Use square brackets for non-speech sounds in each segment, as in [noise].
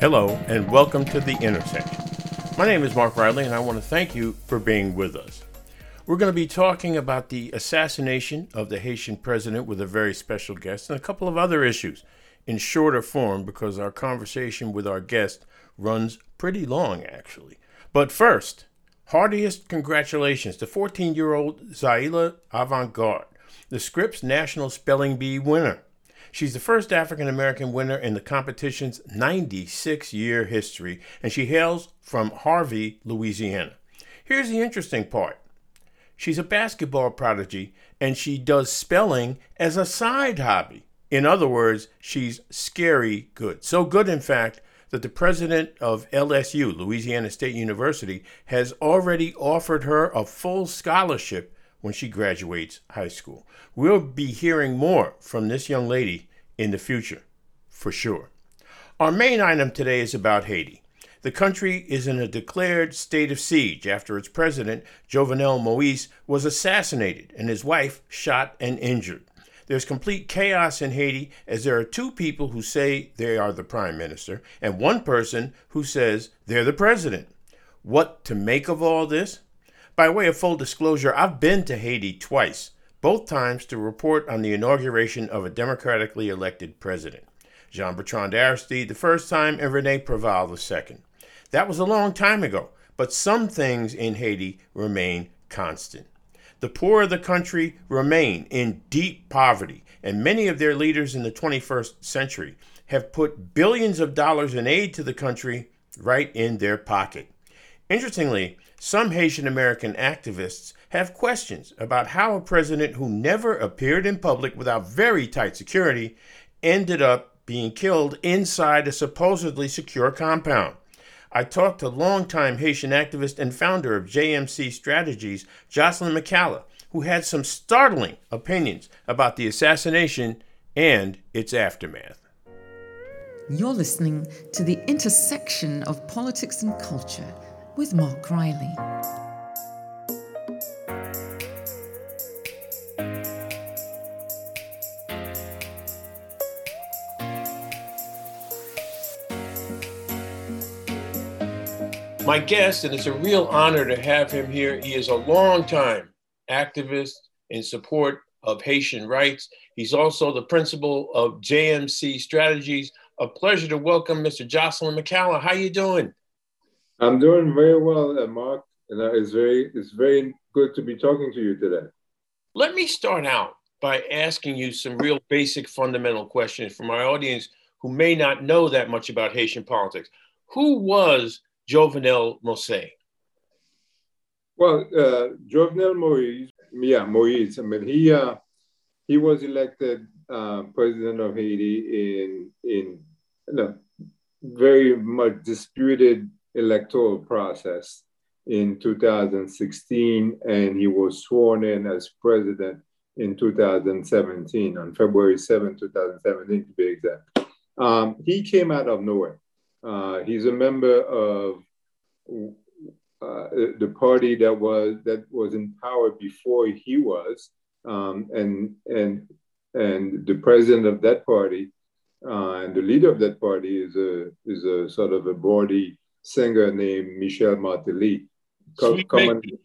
Hello, and welcome to The Intersection. My name is Mark Riley, and I want to thank you for being with us. We're going to be talking about the assassination of the Haitian president with a very special guest and a couple of other issues in shorter form because our conversation with our guest runs pretty long, actually. But first, heartiest congratulations to 14 year old Zaila Avant-Garde, the Scripps National Spelling Bee winner. She's the first African American winner in the competition's 96 year history, and she hails from Harvey, Louisiana. Here's the interesting part she's a basketball prodigy, and she does spelling as a side hobby. In other words, she's scary good. So good, in fact, that the president of LSU, Louisiana State University, has already offered her a full scholarship when she graduates high school. We'll be hearing more from this young lady in the future, for sure. Our main item today is about Haiti. The country is in a declared state of siege after its president, Jovenel Moise, was assassinated and his wife shot and injured. There's complete chaos in Haiti as there are two people who say they are the prime minister and one person who says they're the president. What to make of all this? By way of full disclosure, I've been to Haiti twice, both times to report on the inauguration of a democratically elected president. Jean Bertrand Aristide the first time and Rene Preval the second. That was a long time ago, but some things in Haiti remain constant. The poor of the country remain in deep poverty, and many of their leaders in the 21st century have put billions of dollars in aid to the country right in their pocket. Interestingly, some Haitian American activists have questions about how a president who never appeared in public without very tight security ended up being killed inside a supposedly secure compound. I talked to longtime Haitian activist and founder of JMC Strategies, Jocelyn McCalla, who had some startling opinions about the assassination and its aftermath. You're listening to the intersection of politics and culture with Mark Riley. My guest, and it's a real honor to have him here. He is a long-time activist in support of Haitian rights. He's also the principal of JMC Strategies. A pleasure to welcome Mr. Jocelyn McCalla. How are you doing? I'm doing very well, uh, Mark, and it's very it's very good to be talking to you today. Let me start out by asking you some real basic fundamental questions from our audience who may not know that much about Haitian politics. Who was Jovenel Moise? Well, uh, Jovenel Moise, yeah, Moise. I mean, he uh, he was elected uh, president of Haiti in in a very much disputed electoral process in 2016, and he was sworn in as president in 2017, on February 7, 2017, to be exact. Um, he came out of nowhere. Uh, he's a member of uh, the party that was that was in power before he was, um, and and and the president of that party uh, and the leader of that party is a is a sort of a body singer named Michel Martelly. Sweet common, Micky.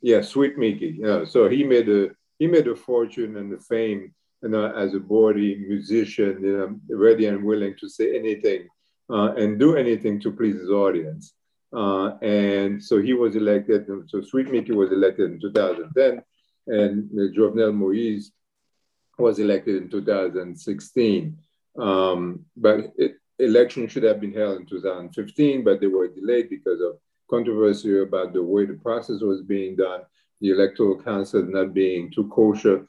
Yeah, Sweet Micky. Yeah, so he made a he made a fortune and the fame, you know, as a body musician, you know, ready and willing to say anything uh, and do anything to please his audience. Uh, and so he was elected. So Sweet Micky was elected in 2010, and Jovenel Moise was elected in 2016. Um, but it, election should have been held in 2015, but they were delayed because of controversy about the way the process was being done, the electoral council not being too kosher,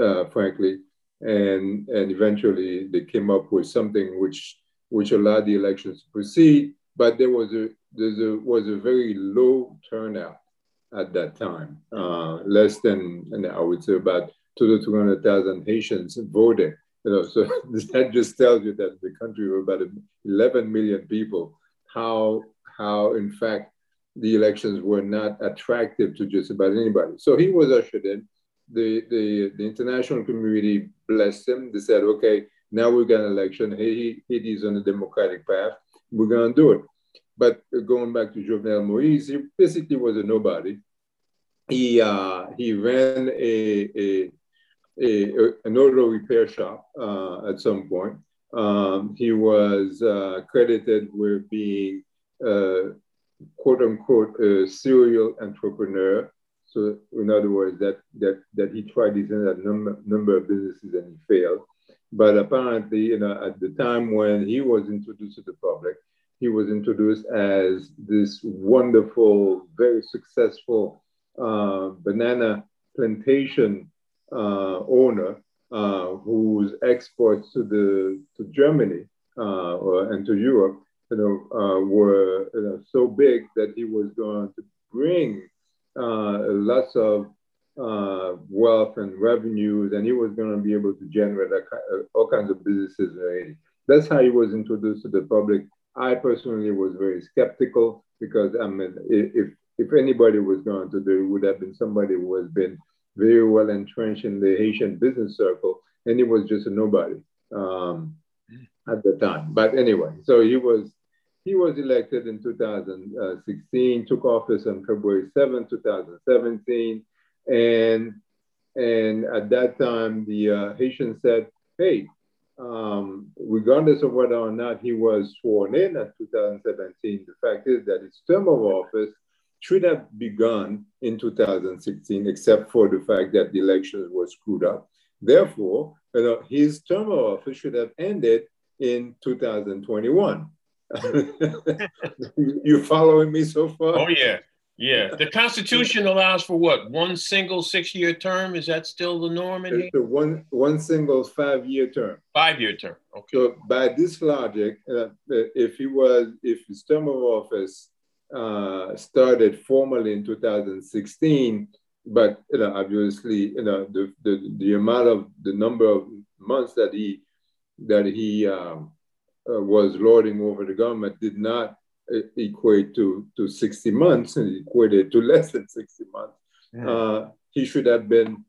uh, frankly, and and eventually they came up with something which which allowed the elections to proceed, but there was a there was a very low turnout at that time, uh, less than, I would say about two to 200,000 Haitians voting. You know, so [laughs] that just tells you that the country of about 11 million people, how how in fact the elections were not attractive to just about anybody. So he was ushered in. The the, the international community blessed him. They said, okay, now we've got an election. He, Haiti is on the democratic path. we're going to do it. But going back to Jovenel Moise, he basically was a nobody. He, uh, he ran a, a, a, an auto repair shop uh, at some point. Um, he was uh, credited with being, uh, quote unquote, a serial entrepreneur. So, in other words, that, that, that he tried his a number, number of businesses and he failed. But apparently, you know, at the time when he was introduced to the public, he was introduced as this wonderful, very successful uh, banana plantation owner uh, whose exports to the to Germany uh, or, and to Europe, you know, uh, were you know, so big that he was going to bring uh, lots of wealth and revenues, and he was going to be able to generate all kinds of businesses. That's how he was introduced to the public I personally was very skeptical because I mean, if if anybody was going to do it, would have been somebody who has been very well entrenched in the Haitian business circle, and he was just a nobody um, at the time. But anyway, so he was he was elected in 2016, took office on February 7, 2017, and and at that time the uh, Haitians said, "Hey, um, regardless of whether or not he was sworn in at 2017, the fact is that his term of office should have begun in 2016, except for the fact that the elections were screwed up. Therefore, you know, his term of office should have ended in 2021. [laughs] you following me so far? Oh, yeah. Yeah, the Constitution [laughs] allows for what one single six-year term. Is that still the norm in here? one one single five-year term. Five-year term. Okay. So by this logic, uh, if he was, if his term of office uh, started formally in 2016, but you know, obviously, you know, the, the the amount of the number of months that he that he um, uh, was lording over the government did not equate to, to 60 months and equated to [laughs] less than 60 months. Yeah. Uh, he should have been,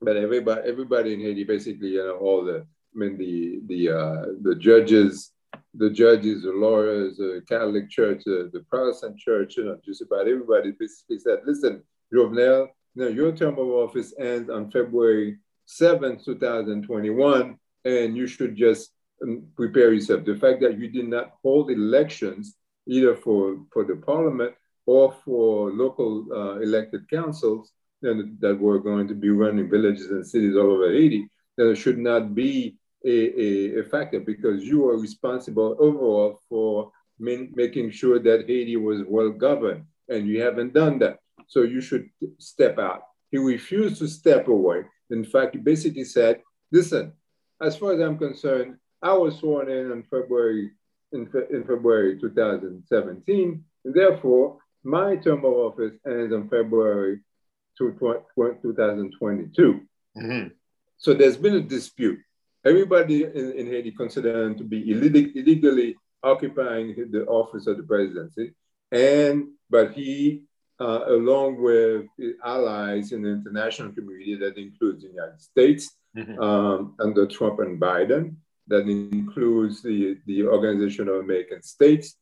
but everybody, everybody in Haiti, basically, you know, all the, I mean, the, the, uh, the judges, the judges, the lawyers, the Catholic Church, uh, the Protestant Church, you know, just about everybody basically said, listen, Jovenel, know, your term of office ends on February 7th, 2021, and you should just um, prepare yourself. The fact that you did not hold elections either for, for the parliament or for local uh, elected councils that were going to be running villages and cities all over Haiti, then it should not be a, a, a factor because you are responsible overall for making sure that Haiti was well governed, and you haven't done that. So you should step out. He refused to step away. In fact, he basically said, listen, as far as I'm concerned, I was sworn in on February in, in February 2017. And therefore, my term of office ends in February 2022. Mm-hmm. So there's been a dispute. Everybody in, in Haiti considered him to be illeg- illegally occupying the office of the presidency. And, but he, uh, along with allies in the international community that includes the United States, mm-hmm. um, under Trump and Biden, that includes the, the Organization of American States,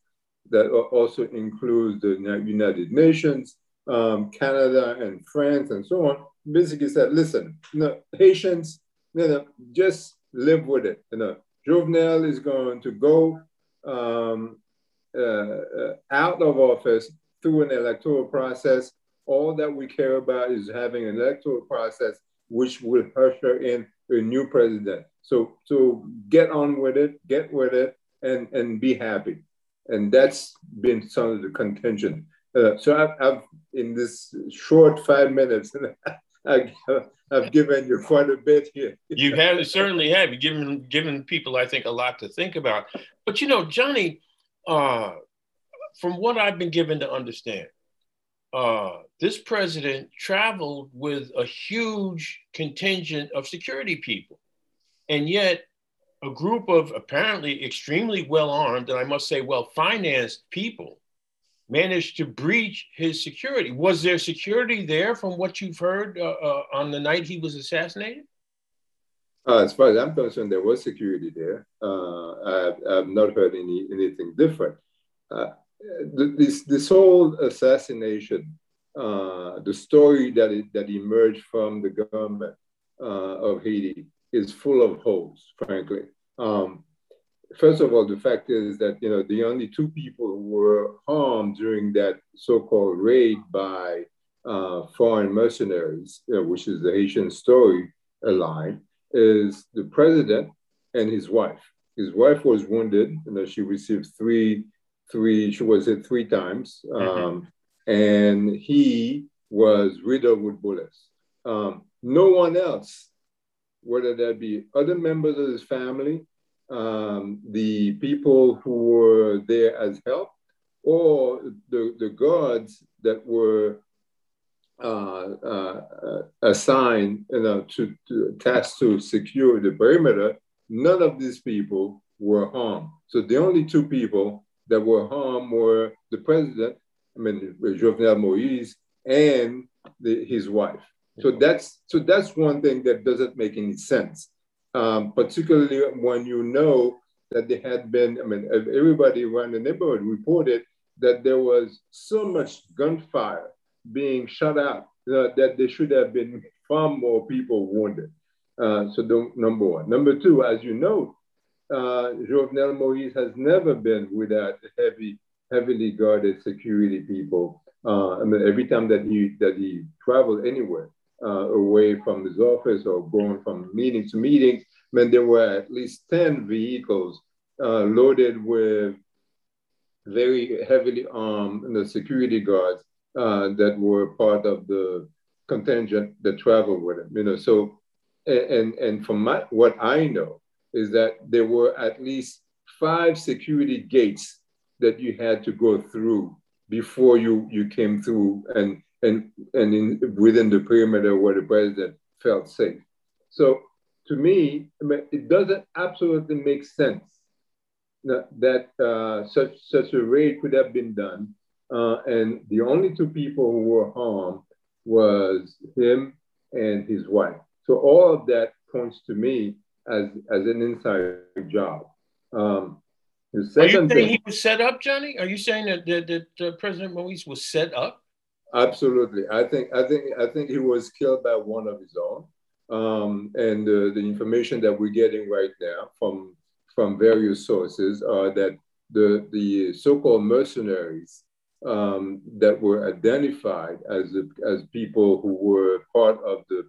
that also includes the United Nations, um, Canada and France and so on, basically said, listen, know, Haitians, you know, just live with it. You know, Jovenel is going to go um, uh, uh, out of office through an electoral process. All that we care about is having an electoral process which will usher in a new president. So, so get on with it, get with it, and, and be happy. And that's been some of the contention. Uh, so I've, I've, in this short five minutes, [laughs] I, have [laughs] given you quite a bit here. you have certainly have you given given people, I think, a lot to think about. But you know, Johnny, uh, from what I've been given to understand, uh, this president traveled with a huge contingent of security people. And yet, a group of apparently extremely well armed and I must say well financed people managed to breach his security. Was there security there from what you've heard uh, uh, on the night he was assassinated? Uh, as far as I'm concerned, there was security there. Uh, I've, I've, not heard any anything different. Uh, this this whole assassination, uh, the story that it, that emerged from the government of Haiti is full of holes, frankly. Um, first of all, the fact is that you know the only two people who were harmed during that so-called raid by uh, foreign mercenaries, you know, which is the Haitian story line, is the president and his wife. His wife was wounded, you know, she received three, three, she was hit three times, mm-hmm. um, and he was riddled with bullets. Um, no one else, whether that be other members of his family, um, the people who were there as help, or the, the guards that were uh, uh, assigned you know, to, to tasked to secure the perimeter, none of these people were harmed. So the only two people that were harmed were the president, I mean Jovenel Moise, and the, his wife. So that's so that's one thing that doesn't make any sense, um, particularly when you know that there had been. I mean, everybody around the neighborhood reported that there was so much gunfire being shot out uh, that there should have been far more people wounded. Uh, so the, number one. Number two, as you know, uh, Jovenel Moise has never been without heavy, heavily guarded security people. Uh, I mean, every time that he that he traveled anywhere uh, away from his office or going from meeting to meeting, I mean, there were at least ten vehicles uh, loaded with very heavily armed you know, security guards uh, that were part of the contingent that traveled with him. You know, so and and from my, what I know is that there were at least five security gates that you had to go through before you you came through and and and in, within the perimeter where the president felt safe. So to me, it doesn't absolutely make sense that, that uh, such such a raid could have been done uh, and the only two people who were harmed was him and his wife. So all of that points to me as, as an inside job. Um, the second Are you saying thing, he was set up, Johnny? Are you saying that, that, that uh, President Moise was set up? Absolutely. I think I think I think he was killed by one of his own. Um, and uh, the information that we're getting right now from from various sources are that the the so-called mercenaries um, that were identified as, as people who were part of the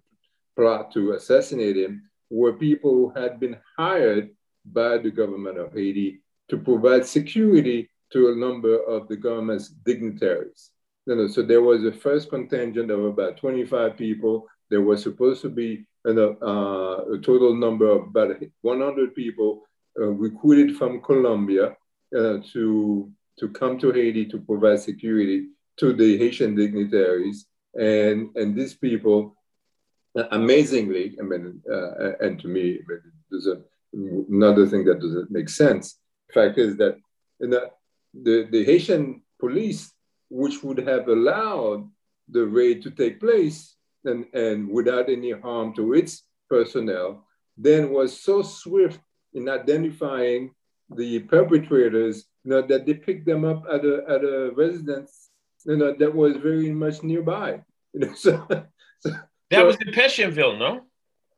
plot to assassinate him were people who had been hired by the government of Haiti to provide security to a number of the government's dignitaries. You know, so there was a first contingent of about 25 people. There was supposed to be uh, a total number of about 100 people uh, recruited from Colombia uh, to to come to Haiti to provide security to the Haitian dignitaries. And, and these people, amazingly, I mean, uh, and to me, there's a, another thing that doesn't make sense. The fact is that the, the Haitian police, which would have allowed the raid to take place and, and without any harm to its personnel, then was so swift in identifying the perpetrators you know, that they picked them up at a, at a residence, you know, that was very much nearby. [laughs] You know, so, so that was in Pétionville, no?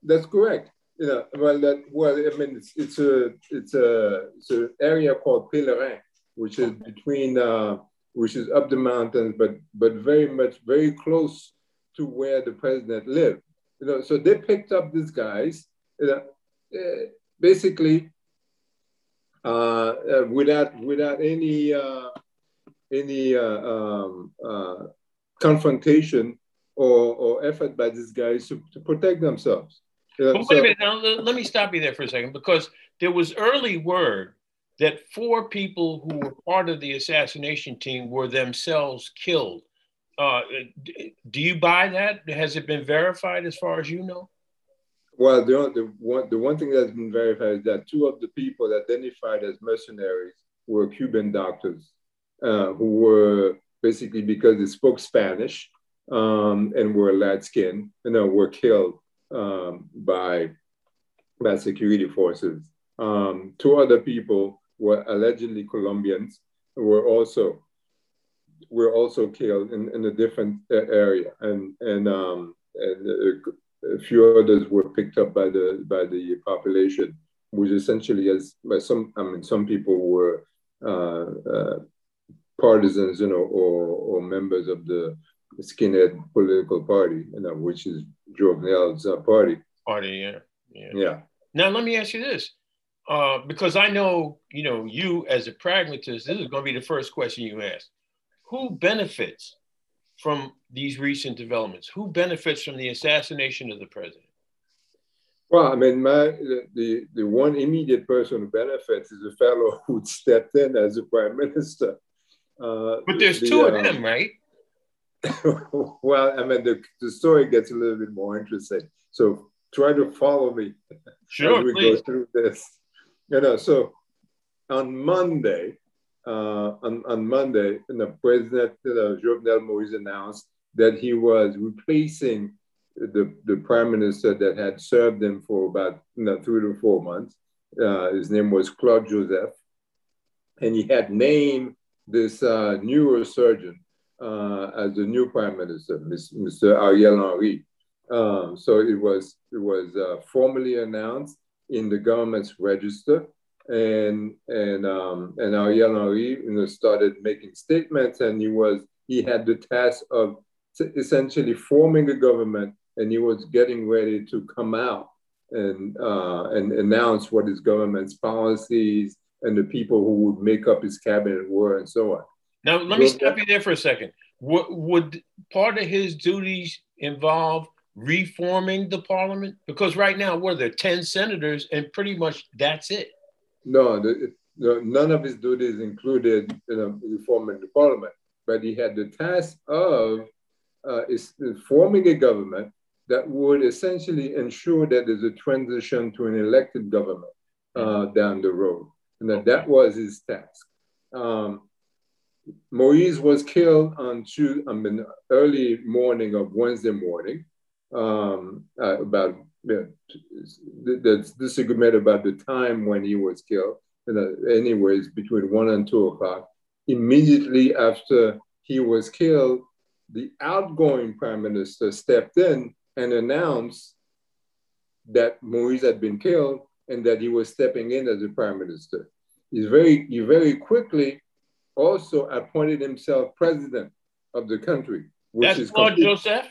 That's correct. You know, well, that well, I mean, it's it's a it's a it's an area called Pèlerin, which is between uh, which is up the mountains, but but very much very close to where the president lived. You know, so they picked up these guys. You know, uh, basically uh, uh, without without any uh, any um, confrontation or, or effort by these guys to, to protect themselves. but wait so, a minute, now, let me stop you there for a second because there was early word that four people who were part of the assassination team were themselves killed. Uh, do you buy that? Has it been verified as far as you know? Well, the, the, one, the one thing that's been verified is that two of the people identified as mercenaries were Cuban doctors uh, who were basically because they spoke Spanish um, and were light skinned and uh, were killed um, by by security forces. Um, two other people were allegedly Colombians were also were also killed in, in a different uh, area, and and um, and a, a, few others were picked up by the by the population, which essentially, as by some, I mean, some people were uh, uh, partisans, you know, or or members of the skinhead political party, you know, which is Jovenel's uh, party. Party, yeah. yeah, yeah. Now let me ask you this. Uh, because I know, you know, you as a pragmatist, this is going to be the first question you ask who benefits from these recent developments? Who benefits from the assassination of the president? Well, I mean, my the, the one immediate person who benefits is the fellow [laughs] who stepped in as a prime minister. Uh, but there's the, two of um, them, right? [laughs] well, I mean, the, the story gets a little bit more interesting. So try to follow me sure, as we please. go through this. You know, so on Monday, uh, on, on Monday, the President uh, Jovenel Moïse announced that he was replacing the, the prime minister that had served him for about you know, three to four months. Uh, his name was Claude Joseph. And he had named this uh, neurosurgeon uh, as the new prime minister, Mr. Ariel Henry. Um, so it was, it was uh, formally announced in the government's register and and um, and Ariel Henry, you know, started making statements, and he was he had the task of essentially forming a government, and he was getting ready to come out and uh, and announce what his government's policies and the people who would make up his cabinet were, and so on. Now, let me stop you there for a second. Would, would part of his duties involve reforming the parliament? Because right now, what are there, 10 senators, and pretty much that's it. No, the, the, none of his duties included you know, reforming the parliament, but he had the task of uh, is forming a government that would essentially ensure that there's a transition to an elected government uh, mm-hmm. down the road, and that that was his task. Um, Moise was killed on Tuesday, I mean, early morning of Wednesday morning, um, uh, about the disagreement about the time when he was killed. anyways, between one and two o'clock. Immediately after he was killed, the outgoing prime minister stepped in and announced that Moise had been killed and that he was stepping in as a prime minister. He's very, he very quickly also appointed himself president of the country. Which That's is Claude Joseph?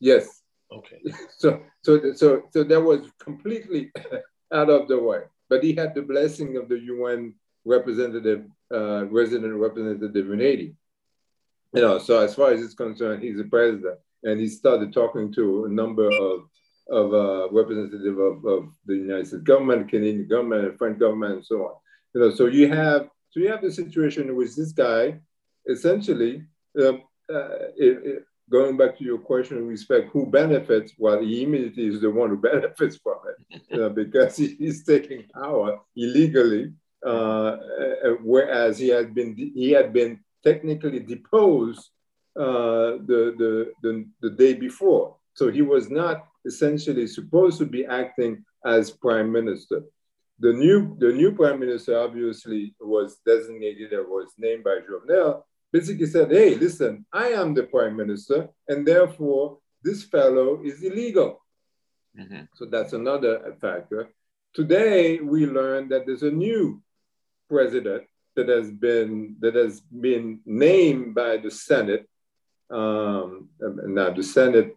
Yes. Okay. [laughs] So so so so that was completely [laughs] out of the way. But he had the blessing of the UN representative, uh, resident representative in Haiti. You know, so as far as it's concerned, he's the president, and he started talking to a number of of uh, representative of, of the United States government, Canadian government, French government, and so on. You know, so you have so you have the situation in which this guy essentially um, uh, it, it, going back to your question in respect who benefits, well, he immediately is the one who [laughs] benefits from it know, because he's taking power illegally, uh, uh, whereas he had been he had been technically deposed uh, the, the, the, the day before. So he was not essentially supposed to be acting as prime minister. The new, the new prime minister obviously was designated or was named by Jovenel, basically said, hey, listen, I am the prime minister, and therefore this fellow is illegal. Mm-hmm. So that's another factor. Today, we learned that there's a new president that has been that has been named by the Senate. Um, now, the Senate,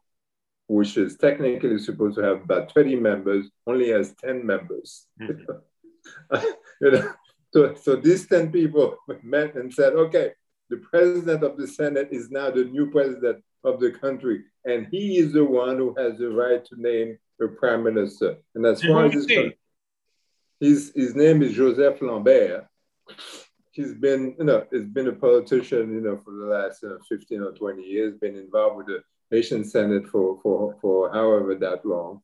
which is technically supposed to have about 20 members, only has 10 members. Mm-hmm. [laughs] you know, so, so these 10 people [laughs] met and said, okay, the president of the Senate is now the new president of the country, and he is the one who has the right to name the prime minister. And as far as his, his, his name is Joseph Lambert. He's been, you know, he's been a politician, you know, for the last you know, 15 or 20 years, been involved with the Haitian Senate for, for, for however that long.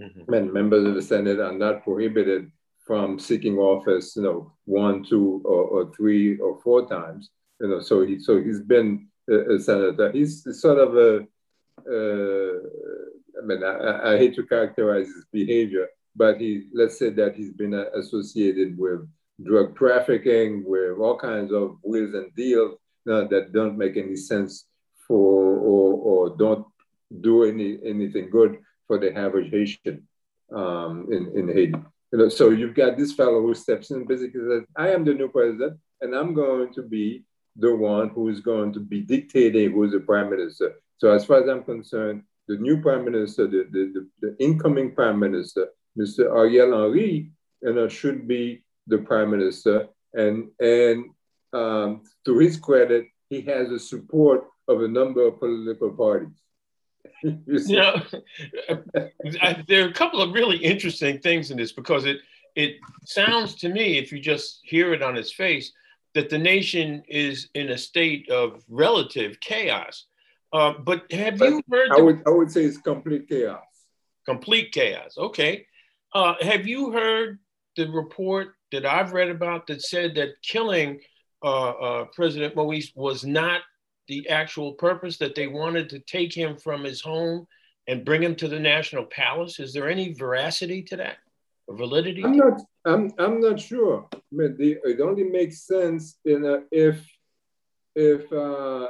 Mm-hmm. And members of the Senate are not prohibited from seeking office, you know, one, two, or, or three or four times. You know, so he so he's been a, a senator. He's sort of a. Uh, I mean, I, I, hate to characterize his behavior, but he let's say that he's been uh, associated with drug trafficking, with all kinds of wheels and deals that don't make any sense for or, or don't do any anything good for the average Haitian um, in, in Haiti. You know, so you've got this fellow who steps in basically says, I am the new president, and I'm going to be the one who is going to be dictating who is the prime minister. So as far as I'm concerned, the new prime minister, the, the, the, the incoming prime minister, Mr. Ariel Henry, you know, should be the prime minister. And, and um, to his credit, he has the support of a number of political parties. [laughs] you know, [laughs] there are a couple of really interesting things in this because it it sounds to me, if you just hear it on its face, that the nation is in a state of relative chaos. Uh, but have but you heard? I would I would say it's complete chaos. Complete chaos. Okay. Uh, have you heard the report that I've read about that said that killing uh, uh President Moise was not the actual purpose that they wanted to take him from his home and bring him to the national palace? Is there any veracity to that? Or validity? I'm not. I'm. I'm not sure. It only makes sense in a, if if uh,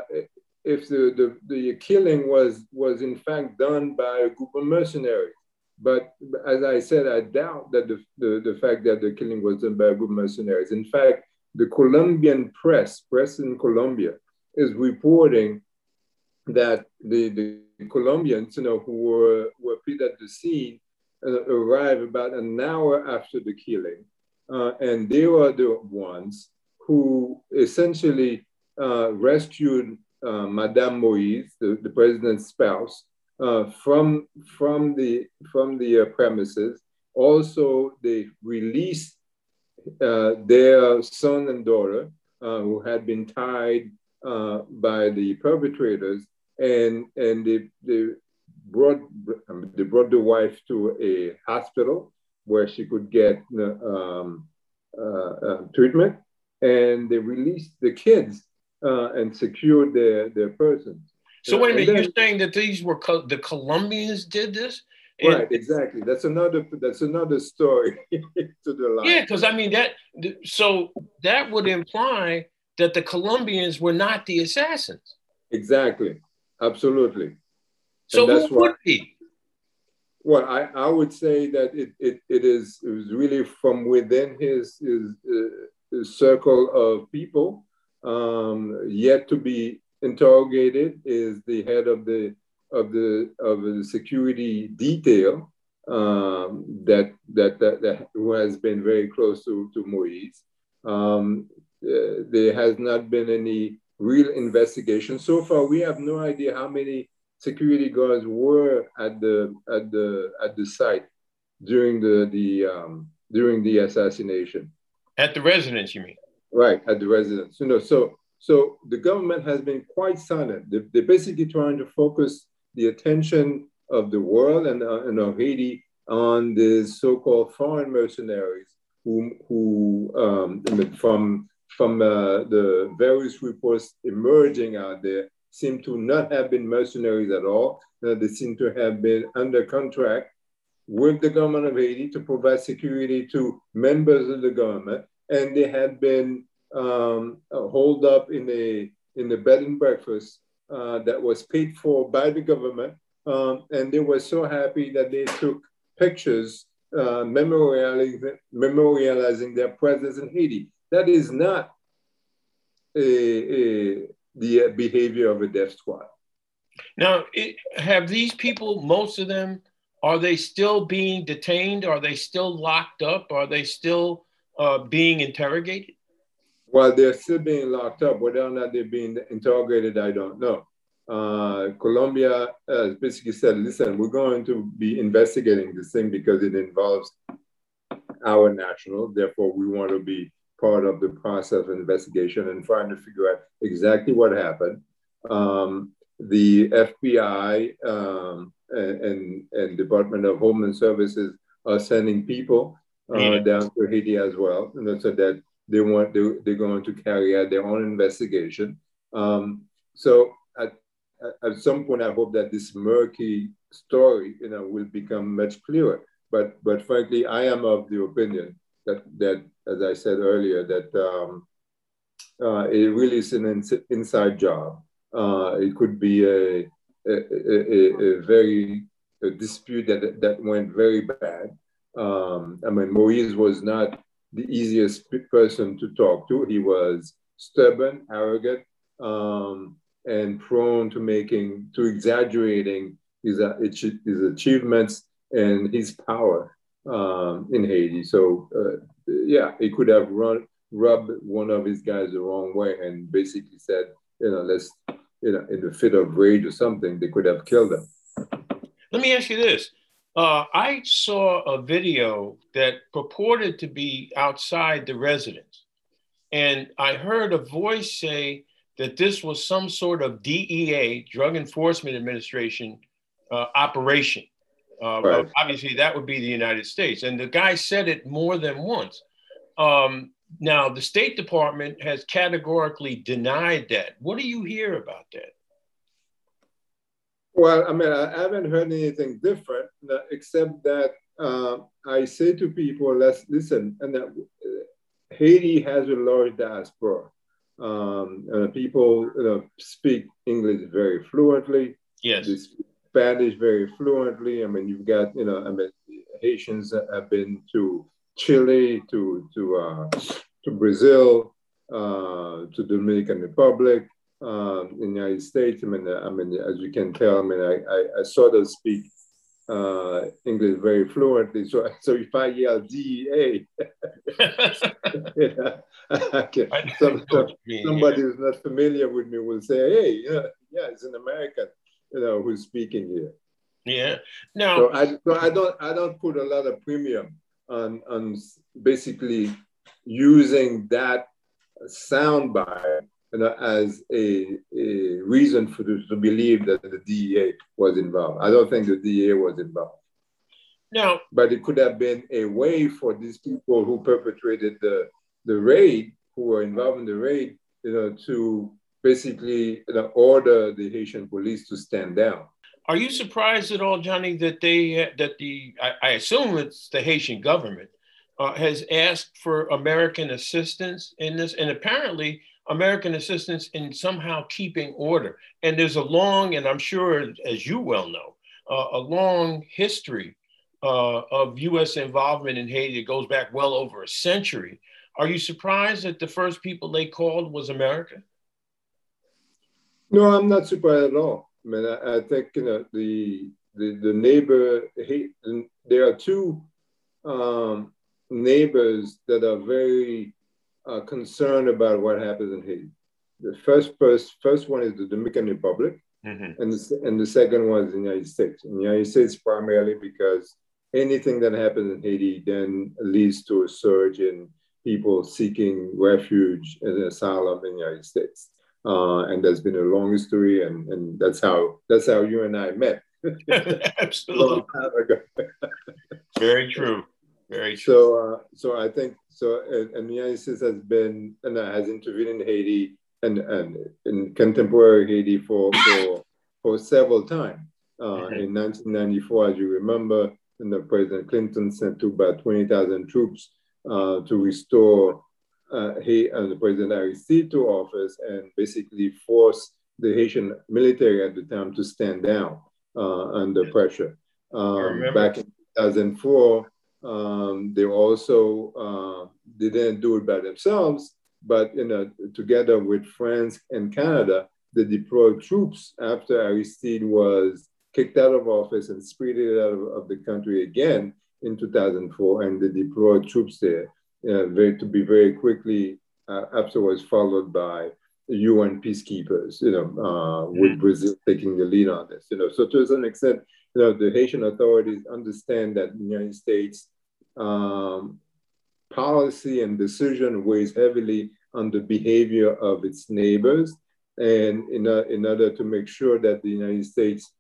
if the, the, the killing was was in fact done by a group of mercenaries. But as I said, I doubt that the, the, the fact that the killing was done by a group of mercenaries. In fact, the Colombian press, press in Colombia, is reporting that the, the Colombians, you know, who were, were at the scene, arrived about an hour after the killing. Uh, and they were the ones who essentially uh, rescued uh, Madame Moise, the, the president's spouse, uh, from, from the, from the uh, premises. Also, they released their son and daughter who had been tied uh, by the perpetrators, and and they, they brought they brought the wife to a hospital where she could get um, uh, uh, treatment, and they released the kids uh, and secured their their persons. So wait a minute, then, you're saying that these were co- the Colombians did this? And right, exactly. That's another that's another story [laughs] to the line. Yeah, because I mean that. So that would imply that the Colombians were not the assassins. Exactly. Absolutely. So who would be? Well, I, I would say that it, it, it is it was really from within his, his, uh, his circle of people um, yet to be interrogated is the head of the of the of the security detail um, that, that, that that who has been very close to to Moise. Um, uh, there has not been any real investigation. So far, we have no idea how many security guards were at the at the at the site during the the um, during the assassination. At the residence, you mean? Right, at the residence. You know, so so the government has been quite silent. They, they're basically trying to focus the attention of the world and, uh, and of Haiti on the so-called foreign mercenaries who, who um, from from uh, the various reports emerging out there seem to not have been mercenaries at all. Uh, they seem to have been under contract with the government of Haiti to provide security to members of the government. And they had been um, holed up in a, in a bed and breakfast uh, that was paid for by the government. Um, and they were so happy that they took pictures uh, memorializing, memorializing their presence in Haiti. That is not a, a, the behavior of a death squad. Now, it, have these people, most of them, are they still being detained? Are they still locked up? Are they still uh, being interrogated? Well, they're still being locked up. Whether or not they're being interrogated, I don't know. Uh, Colombia has basically said, listen, we're going to be investigating this thing because it involves our national. Therefore, we want to be part of the process of investigation and trying to figure out exactly what happened. Um, the FBI um, and, and, Department of Homeland Services are sending people uh, down to Haiti as well, and so that they want they, they're going to carry out their own investigation. Um, so at, at some point, I hope that this murky story, you know, will become much clearer. but but frankly, I am of the opinion that that as I said earlier, that um, uh, it really is an ins- inside job. Uh, it could be a, a, a, a very a dispute that, that went very bad. Um, I mean, Moise was not the easiest person to talk to. He was stubborn, arrogant, um, and prone to making, to exaggerating his, uh, his achievements and his power um, in Haiti. So, uh, yeah, he could have run, rubbed one of his guys the wrong way and basically said, you know, let's, you know, in a fit of rage or something, they could have killed him. Let me ask you this. Uh, I saw a video that purported to be outside the residence. And I heard a voice say that this was some sort of DEA, Drug Enforcement Administration, uh, operation. Uh, right. Obviously, that would be the United States. And the guy said it more than once. Um, now, the State Department has categorically denied that. What do you hear about that? Well, I mean, I haven't heard anything different, uh, except that uh, I say to people, let's listen, and that uh, Haiti has a large diaspora. Um, uh, people speak English very fluently. Yes. They speak Spanish very fluently. I mean, you've got, you know, I mean, Haitians have been to Chile, to to uh, to Brazil, uh, to Dominican Republic, um, in the United States. I mean, I mean, as you can tell, I mean, I, I, I sort of speak uh, English very fluently. So, so if I yell DEA, [laughs] yeah, [laughs] can, some, somebody who's not familiar with me will say, "Hey, yeah, yeah, it's an American, you know, who's speaking here." Yeah. Now, so I, so I don't, I don't put a lot of premium on, on basically using that soundbite you know, as a, a reason for to, to believe that the DEA was involved. I don't think the DEA was involved. No. But it could have been a way for these people who perpetrated the, the raid, who were involved in the raid, you know, to basically order the Haitian police to stand down. Are you surprised at all, Johnny, that they that the I, I assume it's the Haitian government uh, has asked for American assistance in this, and apparently American assistance in somehow keeping order. And there's a long, and I'm sure, as you well know, uh, a long history uh, of U.S. involvement in Haiti that goes back well over a century. Are you surprised that the first people they called was America? No, I'm not surprised at all. I mean, I, I think you know the the, the neighbor. There are two um, neighbors that are very uh, concerned about what happens in Haiti. The first, first, first one is the Dominican Republic, mm-hmm. and, the, and the second one is the United States. In the United States, primarily because anything that happens in Haiti then leads to a surge in people seeking refuge and asylum in the United States. Uh, and there's been a long history, and, and that's how that's how you and I met. [laughs] Absolutely. [laughs] Very true. Very true. So, uh, so I think so. And, the United States has been and has intervened in Haiti and, and in contemporary Haiti for for, for several times. Uh, mm-hmm. In 1994, as you remember, and the President Clinton sent to about 20,000 troops uh, to restore uh, he and the President Aristide to office and basically force the Haitian military at the time to stand down uh, under pressure. Um, back in 2004, um, they also uh, they didn't do it by themselves, but you know, together with France and Canada, they deployed troops after Aristide was kicked out of office and spirited out of, of the country again in 2004, and they deployed troops there uh, very, to be very quickly uh, afterwards followed by UN peacekeepers, you know, uh, with mm-hmm. Brazil taking the lead on this, you know. So to some extent, you know, the Haitian authorities understand that the United States um, policy and decision weighs heavily on the behavior of its neighbors. And in, uh, in order to make sure that the United States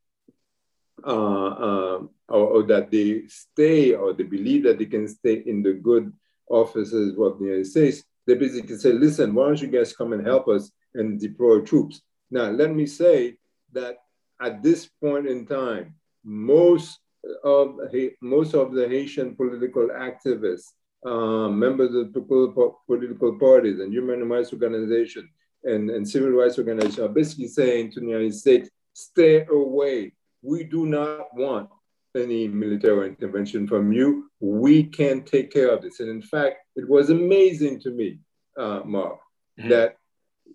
uh, uh, or, or, that they stay or they believe that they can stay in the good offices of the United States, they basically say, listen, why don't you guys come and help us and deploy troops? Now, let me say that at this point in time, most of most of the Haitian political activists, uh, members of political, political parties and human rights organizations and, and civil rights organizations are basically saying to the United States, stay away. We do not want any military intervention from you. We can take care of this. And in fact, it was amazing to me, uh, Mark, mm-hmm. that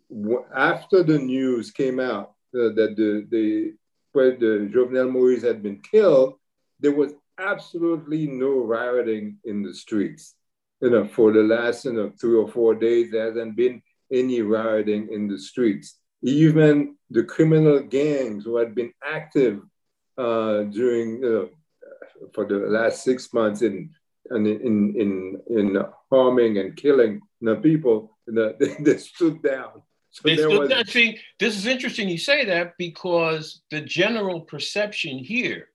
w- after the news came out uh, that the, the, the Jovenel Moise had been killed, there was absolutely no rioting in the streets. You know, for the last you know, three or four days, there hasn't been any rioting in the streets. Even the criminal gangs who had been active uh, during uh, for the last six months in in in in, in harming and killing the people, the, they, [laughs] they stood down. So they stood down. See, this is interesting. You say that because the general perception here,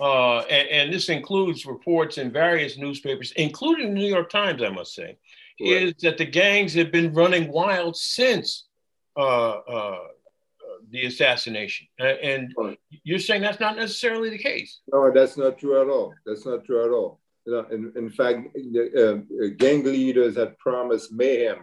uh, and, and, this includes reports in various newspapers, including the New York Times, I must say, right. is that the gangs have been running wild since uh, uh, the assassination. and right. you're saying that's not necessarily the case. No, that's not true at all. That's not true at all. You know, in, in fact, the, uh, gang leaders had promised mayhem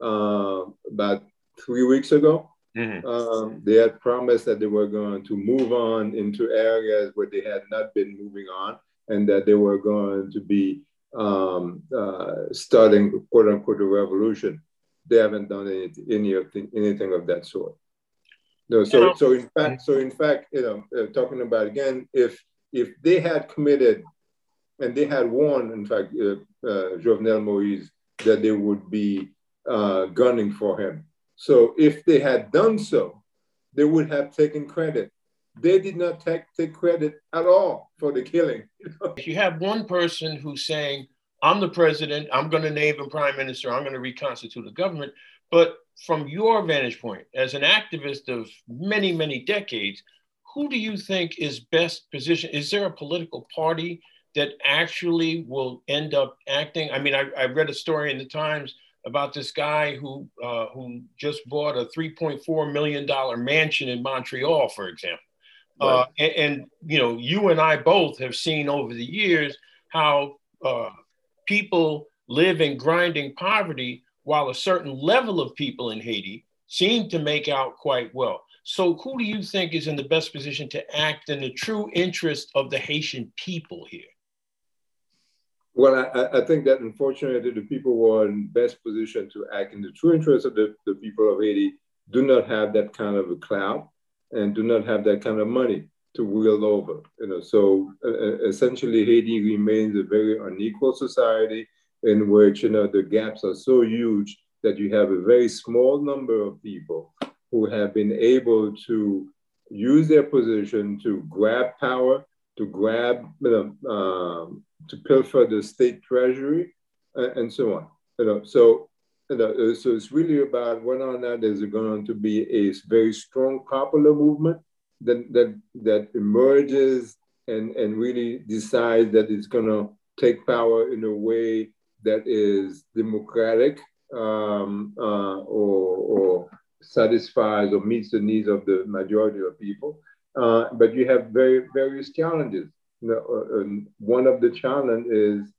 uh, about three weeks ago. Mm-hmm. Um, they had promised that they were going to move on into areas where they had not been moving on, and that they were going to be um, uh, starting quote unquote a revolution. They haven't done any, any of the, anything of that sort. No, so you know, so in fact, so in fact, you know, uh, talking about again, if if they had committed and they had warned, in fact, uh, uh, Jovenel Moise that they would be uh, gunning for him. So if they had done so, they would have taken credit. They did not take, take credit at all for the killing. [laughs] if you have one person who's saying, I'm the president, I'm going to name a prime minister, I'm going to reconstitute a government, but from your vantage point as an activist of many, many decades, who do you think is best positioned? Is there a political party that actually will end up acting? I mean, I, I read a story in the Times about this guy who uh, who just bought a 3.4 million dollar mansion in Montreal, for example. Uh, right. Uh, and, and, you know, you and I both have seen over the years how uh, people live in grinding poverty while a certain level of people in Haiti seem to make out quite well. So, who do you think is in the best position to act in the true interest of the Haitian people here? Well, I, I, think that unfortunately, the people who are in best position to act in the true interest of the, the people of Haiti do not have that kind of a clout and do not have that kind of money to wield over. You know, so uh, essentially, Haiti remains a very unequal society in which you know the gaps are so huge that you have a very small number of people who have been able to use their position to grab power, to grab, you know, um, to pilfer the state treasury, and, so on. You know, so you know, so it's really about whether or not there's going to be a very strong popular movement that that that emerges and and really decides that it's going to take power in a way that is democratic um, uh, or, or, satisfies or meets the needs of the majority of people. Uh, but you have very various challenges. Uh, one of the challenges is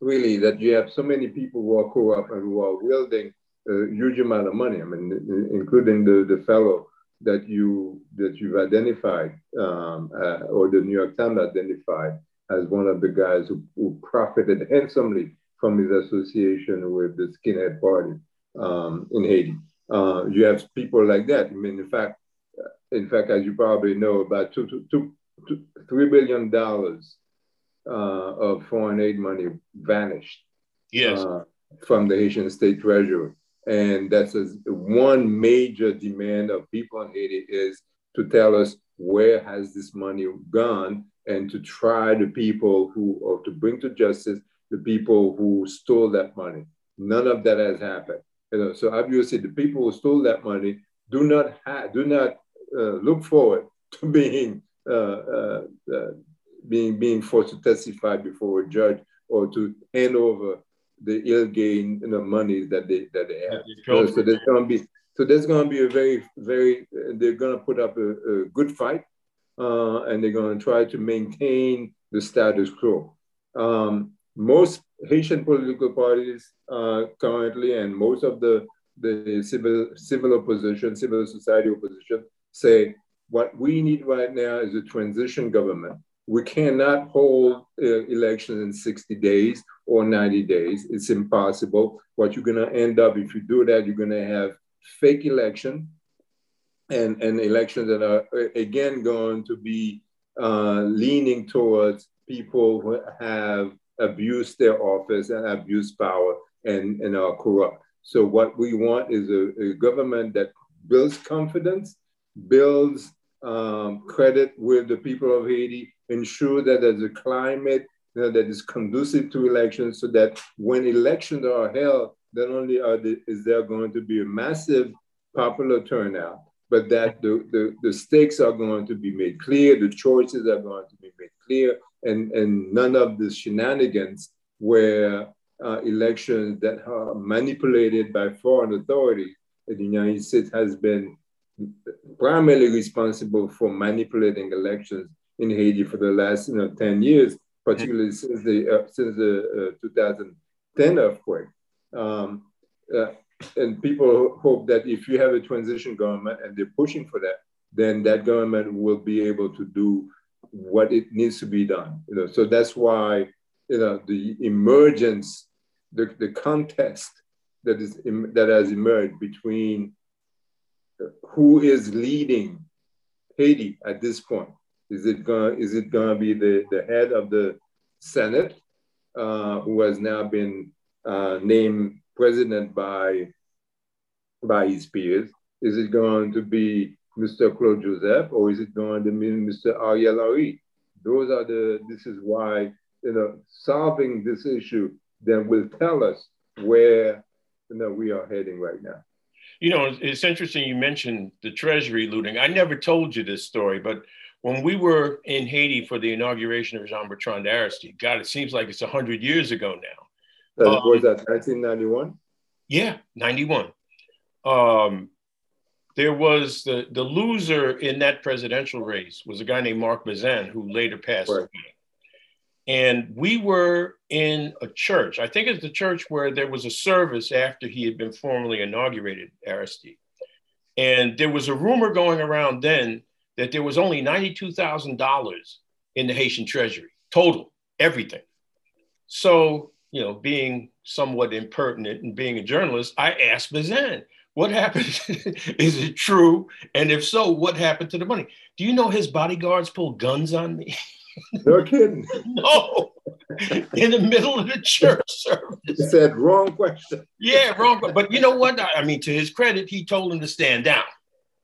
really that you have so many people who are corrupt and who are wielding a huge amount of money. I mean, including the, the fellow that you that you've identified um, uh, or the New York Times identified as one of the guys who, who profited [laughs] handsomely from his association with the skinhead party um, in Haiti. Uh, you have people like that. I mean, in fact, in fact, as you probably know, about two, two, two, two, three billion dollars uh, of foreign aid money vanished. Yes. Uh, from the Haitian state treasury, and that's a, one major demand of people in Haiti is to tell us where has this money gone and to try the people who, or to bring to justice the people who stole that money. None of that has happened. You know, so obviously the people who stole that money do not have, do not uh, look forward [laughs] to being uh, uh, uh, being being forced to testify before a judge or to hand over the ill-gain you know, money that they that they have. so there's going to be so there's to be a very very they're going to put up a, a good fight uh, and they're going to try to maintain the status quo. Um, most Haitian political parties uh, currently, and most of the the civil civil opposition, civil society opposition, say what we need right now is a transition government. We cannot hold uh, elections in 60 days or 90 days. It's impossible. What you're going to end up, if you do that, you're going to have fake election and, and elections that are, again, going to be uh, leaning towards people who have abused their office and abused power and, and are corrupt. So what we want is a, a government that builds confidence, builds um, credit with the people of Haiti, ensure that there's a climate you know, that is conducive to elections so that when elections are held, not only are the, is there going to be a massive popular turnout, but that the, the, the stakes are going to be made clear, the choices are going to be made clear, and, and none of the shenanigans where uh, elections that are manipulated by foreign authorities. The United States has been primarily responsible for manipulating elections in Haiti for the last you know, 10 years, particularly since the, uh, since the uh, 2010 earthquake. Um, uh, and people hope that if you have a transition government and they're pushing for that, then that government will be able to do what it needs to be done. You know, so that's why you know the emergence, the, the contest that is that has emerged between who is leading Haiti at this point. Is it going is it going to be the, the head of the Senate, uh, who has now been uh, named president by by his peers? Is it going to be Mr. Claude Joseph, or is it going to be Mr. Ariel Henry? Those are the, this is why, you know, solving this issue then will tell us where, you know, we are heading right now. You know, it's interesting you mentioned the treasury looting. I never told you this story, but when we were in Haiti for the inauguration of Jean Bertrand Aristide, God, it seems like it's 100 years ago now. That um, was that 1991? Yeah, 91. Um, there was the, the loser in that presidential race was a guy named Marc Bazin, who later passed right. away. And we were in a church. I think it's the church where there was a service after he had been formally inaugurated, Aristide. And there was a rumor going around then that there was only $92,000 in the Haitian treasury, total, everything. So, you know, being somewhat impertinent and being a journalist, I asked Bazin, what happened? [laughs] Is it true? And if so, what happened to the money? Do you know his bodyguards pulled guns on me? [laughs] No kidding. [laughs] no. In the middle of the church service. He said wrong question. Yeah, wrong. But you know what? I mean, to his credit, he told him to stand down.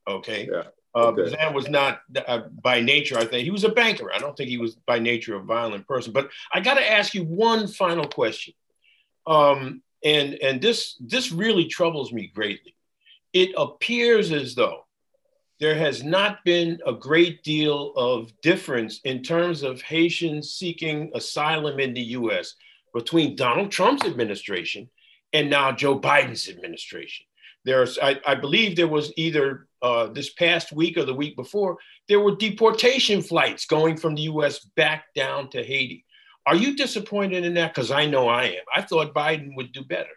Okay. Yeah. Uh, okay. Bazin was not uh, by nature, I think he was a banker. I don't think he was by nature a violent person. But I got to ask you one final question. Um, and and this this really troubles me greatly it appears as though there has not been a great deal of difference in terms of Haitians seeking asylum in the US between Donald Trump's administration and now Joe Biden's administration. There's, I, I believe there was either uh, this past week or the week before, there were deportation flights going from the US back down to Haiti. Are you disappointed in that? Because I know I am. I thought Biden would do better.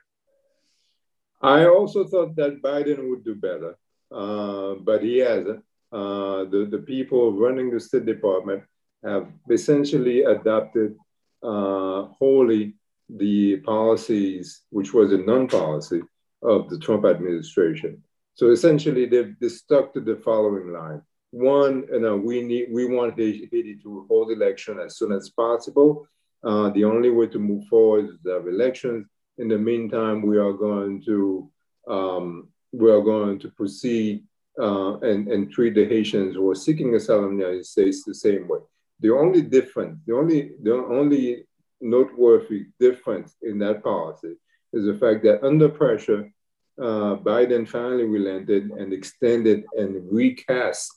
I also thought that Biden would do better, uh, but he hasn't. Uh, the, the people running the State Department have essentially adopted uh, wholly the policies, which was a non policy of the Trump administration. So essentially, they've, they stuck to the following line. One, you know, we need we want Haiti to hold election as soon as possible. Uh, the only way to move forward is to have elections in the meantime, we are going to um, we are going to proceed uh, and, and treat the Haitians who are seeking asylum in the United States the same way. The only difference, the only the only noteworthy difference in that policy is the fact that under pressure, uh, Biden finally relented and extended and recast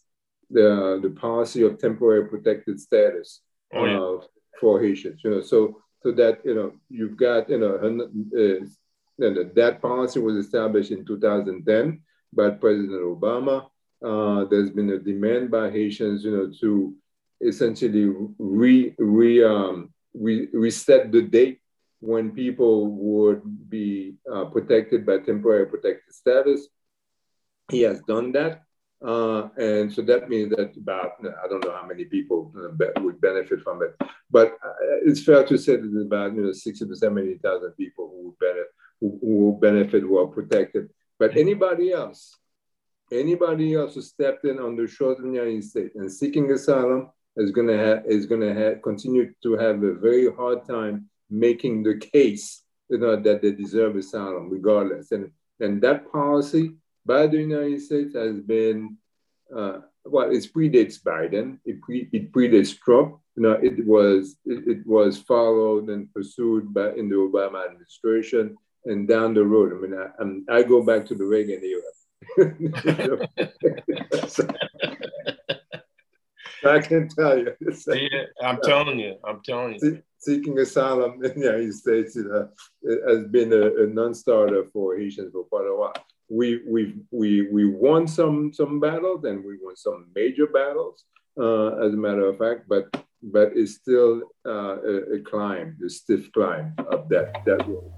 the, the policy of temporary protected status oh, yeah. uh, for Haitians. You know, so so that you know you've got you know uh, that policy was established in 2010 by President Obama. uh, there's been a demand by Haitians, you know, to essentially re, re, um, re, reset the date when people would be uh, protected by temporary protected status. He has done that. Uh, and so that means that about, I don't know how many people uh, would benefit from it, but uh, it's fair to say that about you know, 60 to 70,000 people who would benefit, who, who will benefit, who are protected. But anybody else, anybody else who stepped in on the shores of the United States and seeking asylum is going to have is going to have continue to have a very hard time making the case you know, that they deserve asylum regardless. And and that policy by the United States has been, uh, well, it predates Biden, it, pre, it predates Trump. You know, it was it, it, was followed and pursued by in the Obama administration and down the road. I mean, I, I go back to the Reagan era. [laughs] so, [laughs] I can tell you. Yeah, I'm telling you. I'm telling you. Seeking asylum in the United States know, has been a, a non-starter for Haitians for quite a while we we we we won some some battles and we won some major battles uh, as a matter of fact but but it's still uh, a, a, climb a stiff climb up that that road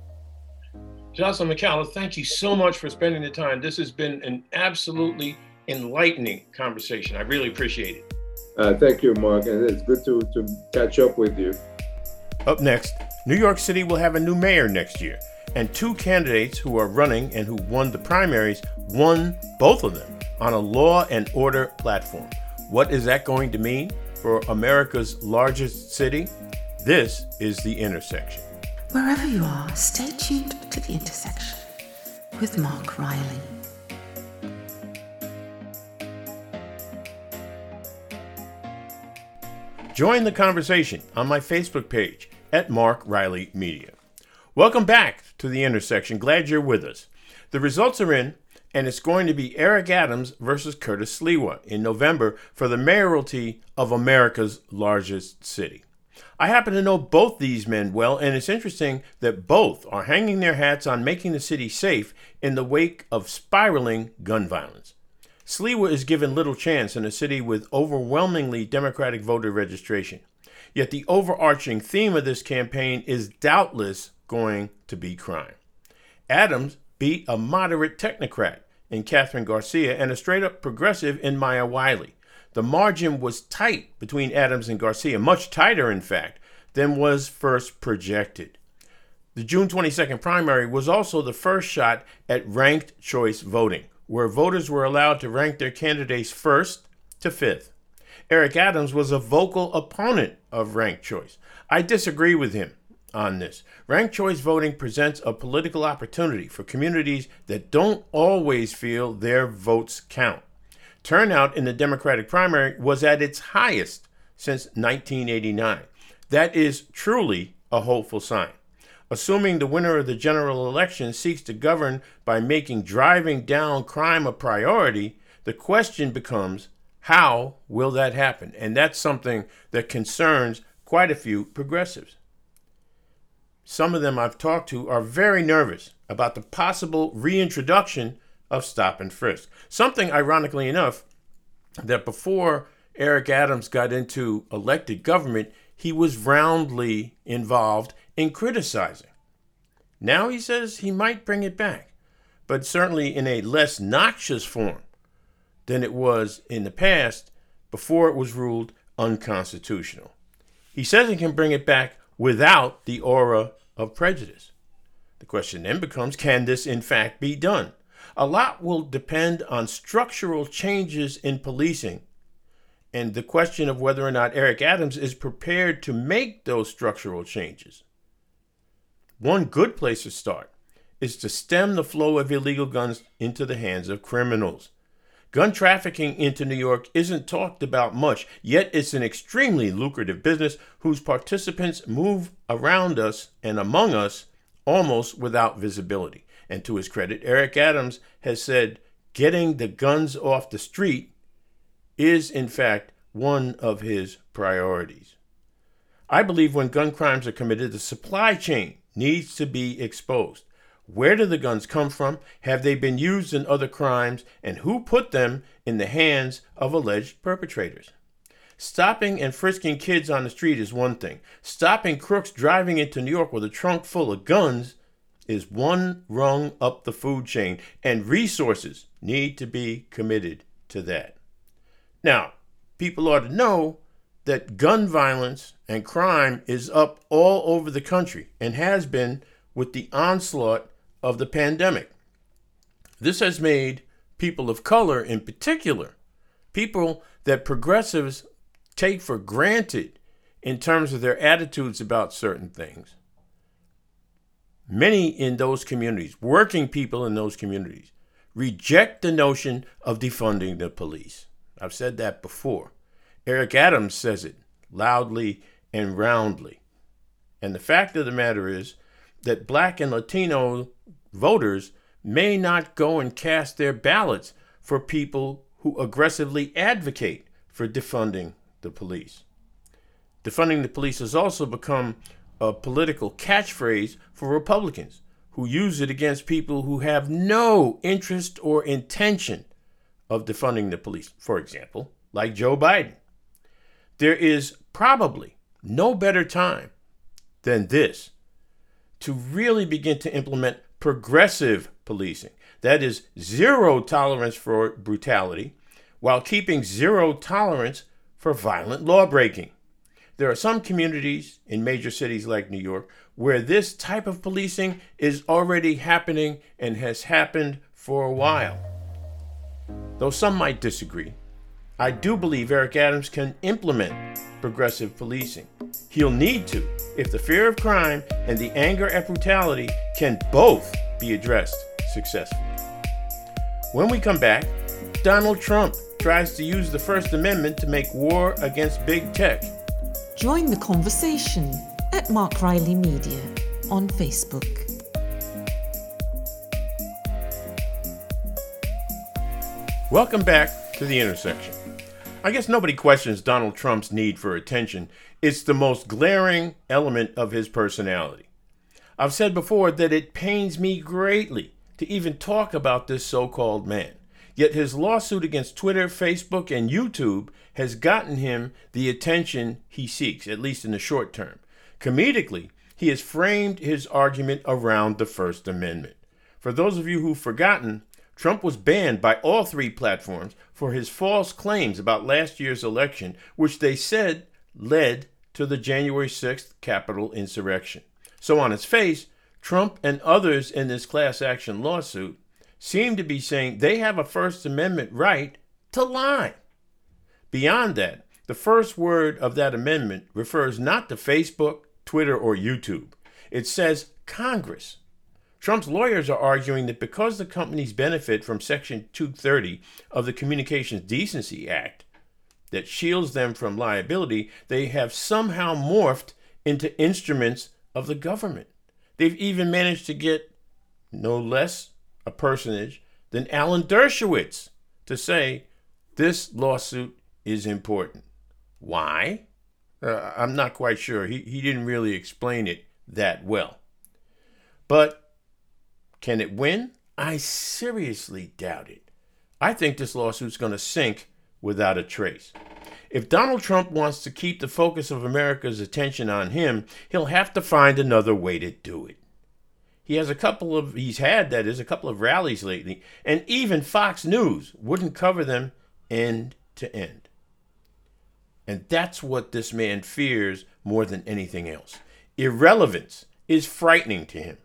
Jocelyn McCalla, thank you so much for spending the time. This has been an absolutely enlightening conversation. I really appreciate it. Uh, thank you, Mark, and it's good to, to catch up with you. Up next, New York City will have a new mayor next year and two candidates who are running and who won the primaries won both of them on a law and order platform. What is that going to mean for America's largest city? This is The Intersection. Wherever you are, stay tuned to The Intersection with Mark Riley. Join the conversation on my Facebook page at Mark Riley Media. Welcome back to the intersection. Glad you're with us. The results are in, and it's going to be Eric Adams versus Curtis Sliwa in November for the mayoralty of America's largest city. I happen to know both these men well, and it's interesting that both are hanging their hats on making the city safe in the wake of spiraling gun violence. Sliwa is given little chance in a city with overwhelmingly Democratic voter registration. Yet the overarching theme of this campaign is doubtless going to be crime. Adams beat a moderate technocrat in Kathryn Garcia and a straight up progressive in Maya Wiley. The margin was tight between Adams and Garcia, much tighter, in fact, than was first projected. The June 22nd primary was also the first shot at ranked choice voting, where voters were allowed to rank their candidates first to fifth. Eric Adams was a vocal opponent of ranked choice. I disagree with him on this. Ranked choice voting presents a political opportunity for communities that don't always feel their votes count. Turnout in the Democratic primary was at its highest since 1989. That is truly a hopeful sign. Assuming the winner of the general election seeks to govern by making driving down crime a priority, the question becomes how will that happen? And that's something that concerns quite a few progressives some of them I've talked to are very nervous about the possible reintroduction of stop and frisk. Something, ironically enough, that before Eric Adams got into elected government, he was roundly involved in criticizing. Now he says he might bring it back, but certainly in a less noxious form than it was in the past before it was ruled unconstitutional. He says he can bring it back without the aura of prejudice. The question then becomes can this in fact be done? A lot will depend on structural changes in policing and the question of whether or not Eric Adams is prepared to make those structural changes. One good place to start is to stem the flow of illegal guns into the hands of criminals. Gun trafficking into New York isn't talked about much, yet it's an extremely lucrative business whose participants move around us and among us almost without visibility. And to his credit, Eric Adams has said getting the guns off the street is, in fact, one of his priorities. I believe when gun crimes are committed, the supply chain needs to be exposed. Where do the guns come from? Have they been used in other crimes? And who put them in the hands of alleged perpetrators? Stopping and frisking kids on the street is one thing. Stopping crooks driving into New York with a trunk full of guns is one rung up the food chain, and resources need to be committed to that. Now, people ought to know that gun violence and crime is up all over the country and has been with the onslaught of the pandemic. This has made people of color, in particular, people that progressives take for granted in terms of their attitudes about certain things. Many in those communities, working people in those communities, reject the notion of defunding the police. I've said that before. Eric Adams says it loudly and roundly. And the fact of the matter is that black and Latino voters may not go and cast their ballots for people who aggressively advocate for defunding the police. Defunding the police has also become a political catchphrase for Republicans who use it against people who have no interest or intention of defunding the police, for example, like Joe Biden. There is probably no better time than this to really begin to implement progressive policing. That is, zero tolerance for brutality while keeping zero tolerance for violent lawbreaking. There are some communities in major cities like New York where this type of policing is already happening and has happened for a while. Though some might disagree, I do believe Eric Adams can implement progressive policing. He'll need to if the fear of crime and the anger at brutality can both be addressed successfully. When we come back, Donald Trump tries to use the First Amendment to make war against big tech. Join the conversation at Mark Riley Media on Facebook. Welcome back to The Intersection. I guess nobody questions Donald Trump's need for attention. It's the most glaring element of his personality. I've said before that it pains me greatly to even talk about this so called man. Yet his lawsuit against Twitter, Facebook, and YouTube has gotten him the attention he seeks, at least in the short term. Comedically, he has framed his argument around the First Amendment. For those of you who've forgotten, Trump was banned by all three platforms for his false claims about last year's election, which they said led to the January 6th Capitol insurrection. So, on its face, Trump and others in this class action lawsuit seem to be saying they have a First Amendment right to lie. Beyond that, the first word of that amendment refers not to Facebook, Twitter, or YouTube. It says Congress. Trump's lawyers are arguing that because the companies benefit from Section 230 of the Communications Decency Act that shields them from liability, they have somehow morphed into instruments of the government. They've even managed to get no less a personage than Alan Dershowitz to say this lawsuit is important. Why? Uh, I'm not quite sure. He, he didn't really explain it that well. But can it win? I seriously doubt it. I think this lawsuit's going to sink without a trace. If Donald Trump wants to keep the focus of America's attention on him, he'll have to find another way to do it. He has a couple of, he's had, that is, a couple of rallies lately, and even Fox News wouldn't cover them end to end. And that's what this man fears more than anything else. Irrelevance is frightening to him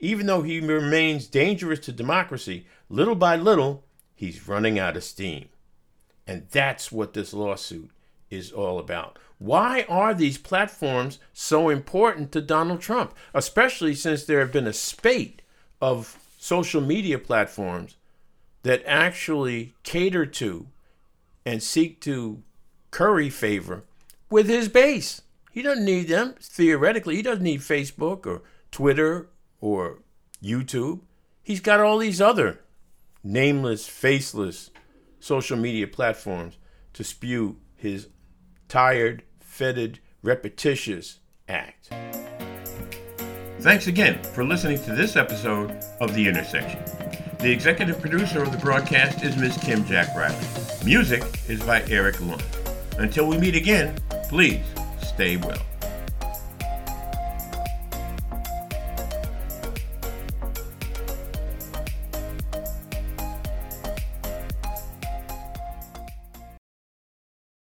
even though he remains dangerous to democracy, little by little, he's running out of steam. And that's what this lawsuit is all about. Why are these platforms so important to Donald Trump, especially since there have been a spate of social media platforms that actually cater to and seek to curry favor with his base? He doesn't need them, theoretically. He doesn't need Facebook or Twitter or YouTube. He's got all these other nameless, faceless social media platforms to spew his tired, fetid, repetitious act. Thanks again for listening to this episode of The Intersection. The executive producer of the broadcast is Ms. Kim Jack Riley. Music is by Eric Lund. Until we meet again, please stay well.